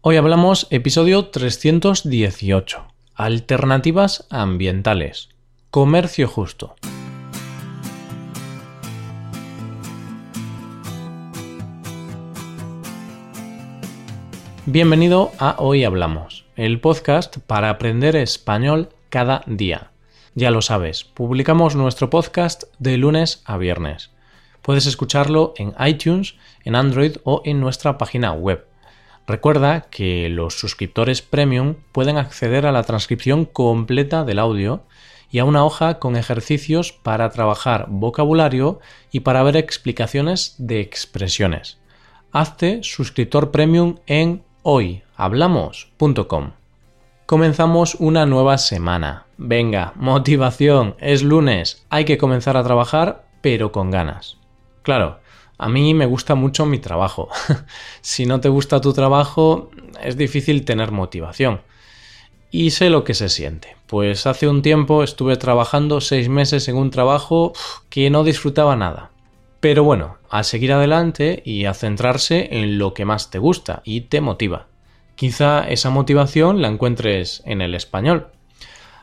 Hoy hablamos episodio 318. Alternativas ambientales. Comercio justo. Bienvenido a Hoy Hablamos, el podcast para aprender español cada día. Ya lo sabes, publicamos nuestro podcast de lunes a viernes. Puedes escucharlo en iTunes, en Android o en nuestra página web. Recuerda que los suscriptores premium pueden acceder a la transcripción completa del audio y a una hoja con ejercicios para trabajar vocabulario y para ver explicaciones de expresiones. Hazte suscriptor premium en hoyhablamos.com. Comenzamos una nueva semana. Venga, motivación, es lunes, hay que comenzar a trabajar, pero con ganas. Claro, a mí me gusta mucho mi trabajo. si no te gusta tu trabajo, es difícil tener motivación. Y sé lo que se siente. Pues hace un tiempo estuve trabajando seis meses en un trabajo que no disfrutaba nada. Pero bueno, a seguir adelante y a centrarse en lo que más te gusta y te motiva. Quizá esa motivación la encuentres en el español.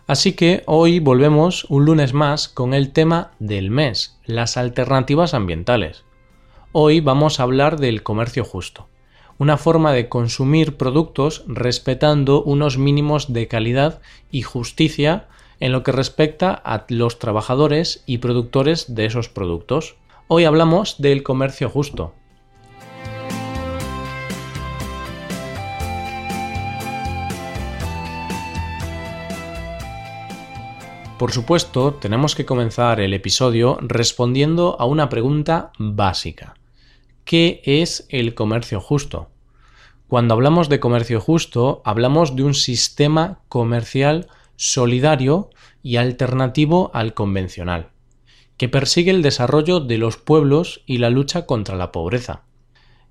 Así que hoy volvemos un lunes más con el tema del mes, las alternativas ambientales. Hoy vamos a hablar del comercio justo, una forma de consumir productos respetando unos mínimos de calidad y justicia en lo que respecta a los trabajadores y productores de esos productos. Hoy hablamos del comercio justo. Por supuesto, tenemos que comenzar el episodio respondiendo a una pregunta básica. ¿Qué es el comercio justo? Cuando hablamos de comercio justo, hablamos de un sistema comercial solidario y alternativo al convencional que persigue el desarrollo de los pueblos y la lucha contra la pobreza.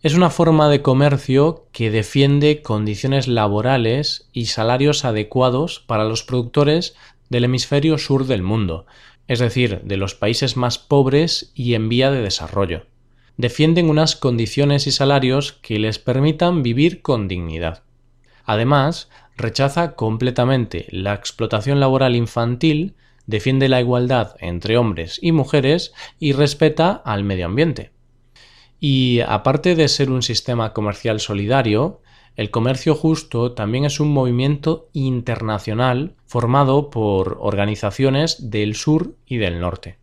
Es una forma de comercio que defiende condiciones laborales y salarios adecuados para los productores del hemisferio sur del mundo, es decir, de los países más pobres y en vía de desarrollo. Defienden unas condiciones y salarios que les permitan vivir con dignidad. Además, rechaza completamente la explotación laboral infantil defiende la igualdad entre hombres y mujeres y respeta al medio ambiente. Y aparte de ser un sistema comercial solidario, el comercio justo también es un movimiento internacional formado por organizaciones del sur y del norte,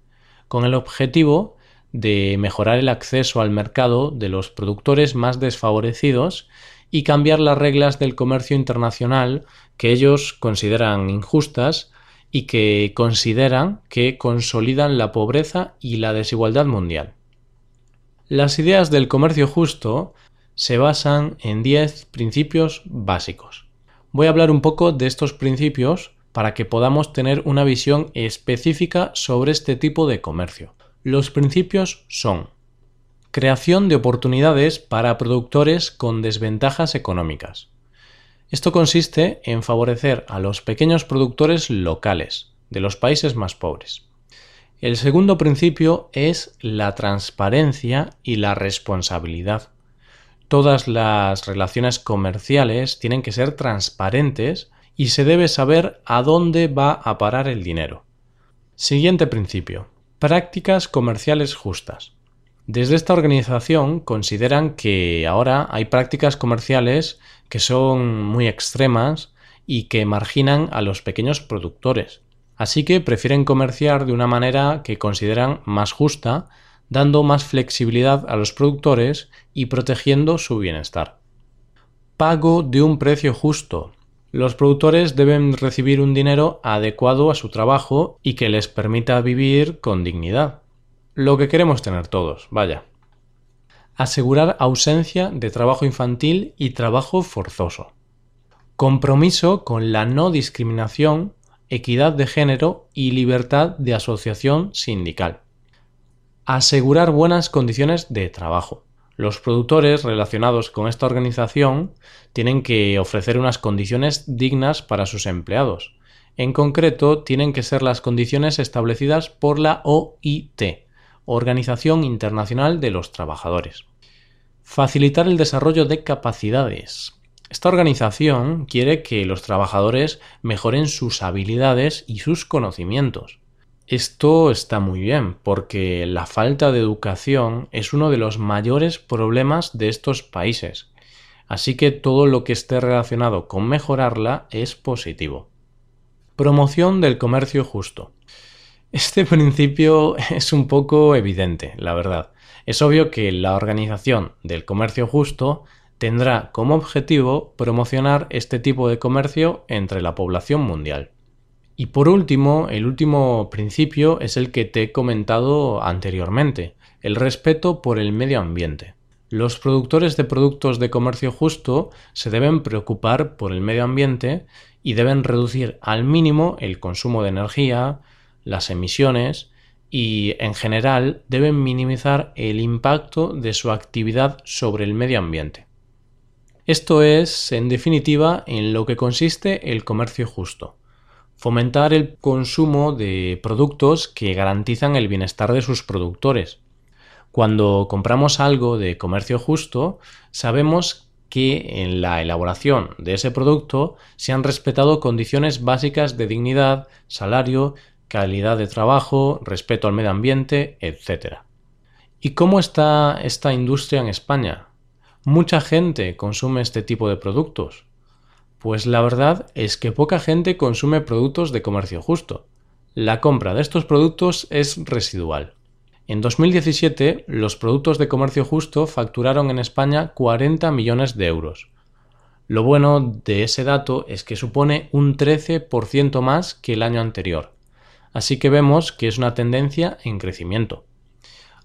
con el objetivo de mejorar el acceso al mercado de los productores más desfavorecidos y cambiar las reglas del comercio internacional que ellos consideran injustas y que consideran que consolidan la pobreza y la desigualdad mundial. Las ideas del comercio justo se basan en 10 principios básicos. Voy a hablar un poco de estos principios para que podamos tener una visión específica sobre este tipo de comercio. Los principios son creación de oportunidades para productores con desventajas económicas, esto consiste en favorecer a los pequeños productores locales de los países más pobres. El segundo principio es la transparencia y la responsabilidad. Todas las relaciones comerciales tienen que ser transparentes y se debe saber a dónde va a parar el dinero. Siguiente principio. Prácticas comerciales justas. Desde esta organización consideran que ahora hay prácticas comerciales que son muy extremas y que marginan a los pequeños productores. Así que prefieren comerciar de una manera que consideran más justa, dando más flexibilidad a los productores y protegiendo su bienestar. Pago de un precio justo. Los productores deben recibir un dinero adecuado a su trabajo y que les permita vivir con dignidad. Lo que queremos tener todos, vaya. Asegurar ausencia de trabajo infantil y trabajo forzoso. Compromiso con la no discriminación, equidad de género y libertad de asociación sindical. Asegurar buenas condiciones de trabajo. Los productores relacionados con esta organización tienen que ofrecer unas condiciones dignas para sus empleados. En concreto, tienen que ser las condiciones establecidas por la OIT, Organización Internacional de los Trabajadores. Facilitar el desarrollo de capacidades. Esta organización quiere que los trabajadores mejoren sus habilidades y sus conocimientos. Esto está muy bien, porque la falta de educación es uno de los mayores problemas de estos países. Así que todo lo que esté relacionado con mejorarla es positivo. Promoción del comercio justo. Este principio es un poco evidente, la verdad. Es obvio que la organización del comercio justo tendrá como objetivo promocionar este tipo de comercio entre la población mundial. Y por último, el último principio es el que te he comentado anteriormente, el respeto por el medio ambiente. Los productores de productos de comercio justo se deben preocupar por el medio ambiente y deben reducir al mínimo el consumo de energía, las emisiones y, en general, deben minimizar el impacto de su actividad sobre el medio ambiente. Esto es, en definitiva, en lo que consiste el comercio justo. Fomentar el consumo de productos que garantizan el bienestar de sus productores. Cuando compramos algo de comercio justo, sabemos que en la elaboración de ese producto se han respetado condiciones básicas de dignidad, salario, calidad de trabajo, respeto al medio ambiente, etc. ¿Y cómo está esta industria en España? mucha gente consume este tipo de productos? Pues la verdad es que poca gente consume productos de comercio justo. La compra de estos productos es residual. En 2017, los productos de comercio justo facturaron en España 40 millones de euros. Lo bueno de ese dato es que supone un 13% más que el año anterior. Así que vemos que es una tendencia en crecimiento.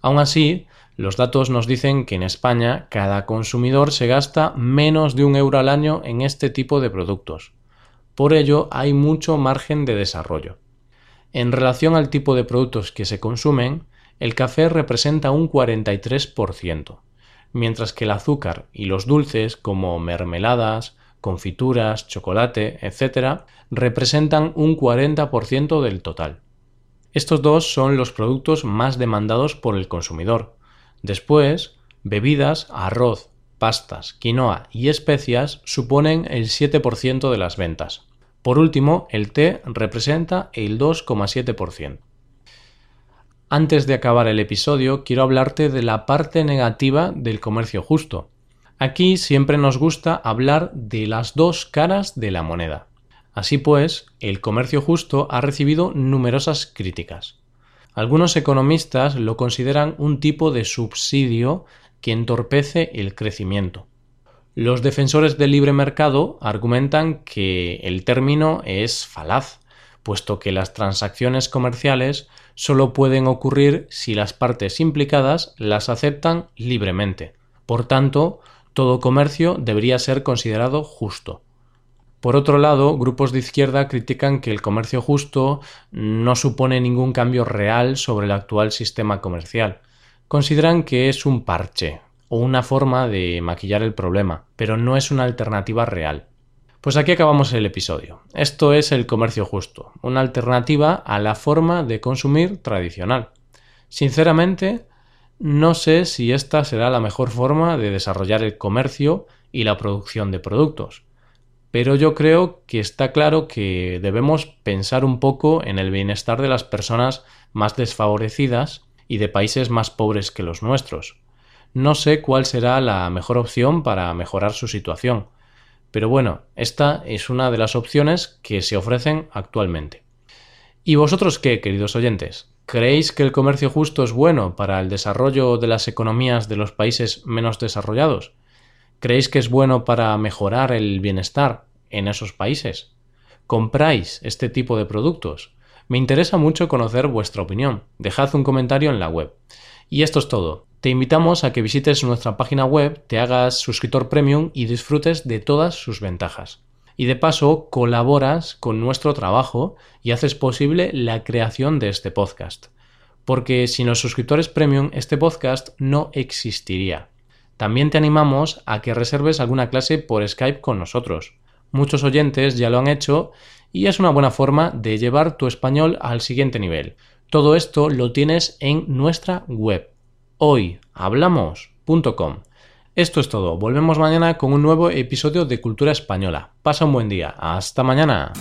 Aún así, los datos nos dicen que en España cada consumidor se gasta menos de un euro al año en este tipo de productos. Por ello hay mucho margen de desarrollo. En relación al tipo de productos que se consumen, el café representa un 43%, mientras que el azúcar y los dulces como mermeladas, confituras, chocolate, etc., representan un 40% del total. Estos dos son los productos más demandados por el consumidor, Después, bebidas, arroz, pastas, quinoa y especias suponen el 7% de las ventas. Por último, el té representa el 2,7%. Antes de acabar el episodio, quiero hablarte de la parte negativa del comercio justo. Aquí siempre nos gusta hablar de las dos caras de la moneda. Así pues, el comercio justo ha recibido numerosas críticas. Algunos economistas lo consideran un tipo de subsidio que entorpece el crecimiento. Los defensores del libre mercado argumentan que el término es falaz, puesto que las transacciones comerciales solo pueden ocurrir si las partes implicadas las aceptan libremente. Por tanto, todo comercio debería ser considerado justo. Por otro lado, grupos de izquierda critican que el comercio justo no supone ningún cambio real sobre el actual sistema comercial. Consideran que es un parche o una forma de maquillar el problema, pero no es una alternativa real. Pues aquí acabamos el episodio. Esto es el comercio justo, una alternativa a la forma de consumir tradicional. Sinceramente, no sé si esta será la mejor forma de desarrollar el comercio y la producción de productos pero yo creo que está claro que debemos pensar un poco en el bienestar de las personas más desfavorecidas y de países más pobres que los nuestros. No sé cuál será la mejor opción para mejorar su situación, pero bueno, esta es una de las opciones que se ofrecen actualmente. ¿Y vosotros qué, queridos oyentes? ¿Creéis que el comercio justo es bueno para el desarrollo de las economías de los países menos desarrollados? ¿Creéis que es bueno para mejorar el bienestar en esos países? ¿Compráis este tipo de productos? Me interesa mucho conocer vuestra opinión. Dejad un comentario en la web. Y esto es todo. Te invitamos a que visites nuestra página web, te hagas suscriptor premium y disfrutes de todas sus ventajas. Y de paso colaboras con nuestro trabajo y haces posible la creación de este podcast. Porque sin los suscriptores premium este podcast no existiría. También te animamos a que reserves alguna clase por Skype con nosotros. Muchos oyentes ya lo han hecho y es una buena forma de llevar tu español al siguiente nivel. Todo esto lo tienes en nuestra web hoyhablamos.com. Esto es todo. Volvemos mañana con un nuevo episodio de Cultura Española. Pasa un buen día. Hasta mañana.